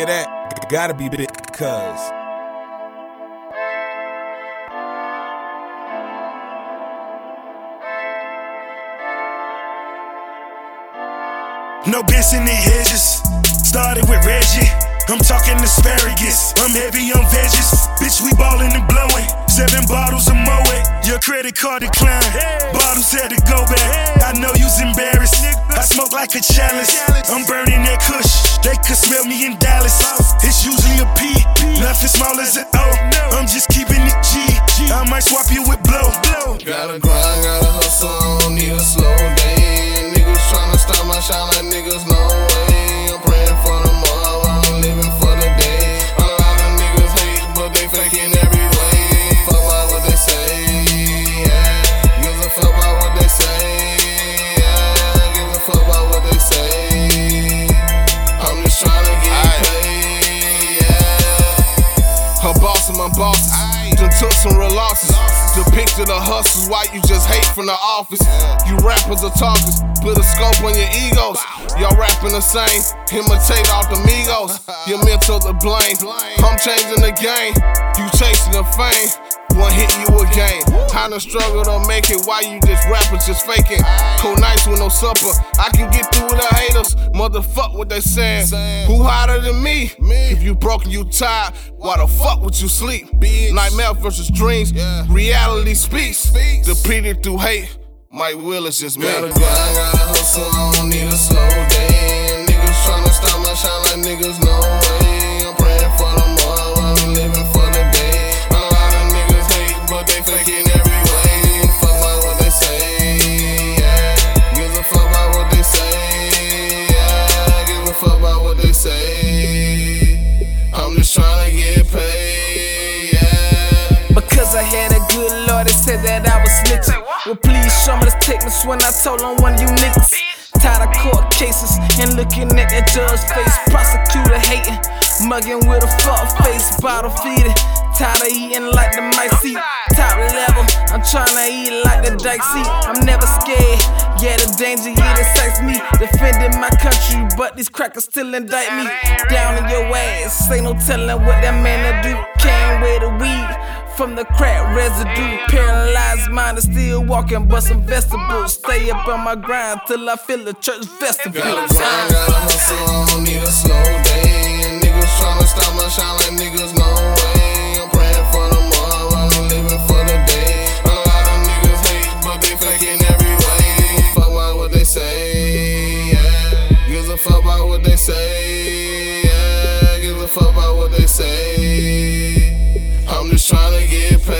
hear that? Gotta be big, cuz. No in the hedges. Started with Reggie. I'm talking asparagus. I'm heavy on veggies. Bitch, we ballin' and blowin'. Seven bottles of Moet. Your credit card declined. Bottles had to go back. I know you's embarrassed. Smoke like a challenge. I'm burning that kush. They could smell me in Dallas. It's usually a P. Nothing small as an O. I'm just keeping it G. I might swap you with blow. Gotta grind, gotta hustle. I don't need a slow day. Niggas tryna stop my shine like niggas, and my bosses. Done took some real losses. Depicted the hustles why you just hate from the office. You rappers are talkers, put a scope on your egos. Y'all rapping the same, imitate off the Migos. Your mental to blame. I'm changing the game, you chasing the fame. One hit you again. Kinda struggle to make it. Why you just rappers just faking? Cool nights with no supper. I can get through with the haters. Motherfuck what they saying. Who hotter than me? If you broken, you tired. Why the fuck would you sleep? Nightmare versus dreams. Reality speaks. Depleted through hate. Mike Will is just me. Gotta grind, gotta hustle. I don't need a slow day. Niggas tryna stop my shine like niggas, no snitching. Well, please show me the statements when I told on one you niggas. Tired of court cases and looking at that judge face. Prosecutor hating, mugging with a fuck face, bottle feeding. Tired of eating like the mice eat. Top level, I'm tryna eat like the dicey. I'm never scared. Yeah, the danger, yeah, that excites me. Defending my country, but these crackers still indict me. Down in your ass, ain't no telling what that man to do. Can't wait a weed from the crack residue. Uh, Paralyzed mind is still walking, but some vegetables. Stay up on my grind till I feel the church festival. Gotta grind, gotta hustle, I don't need a slow day. And niggas tryna stop my shine like niggas, no way. I'm praying for the mob, I'm living for the day. A lot of niggas hate, but they faking every way. Fuck about what they say, yeah. Gives a fuck about what they say, yeah. Gives a fuck about what they say. Just tryna get paid.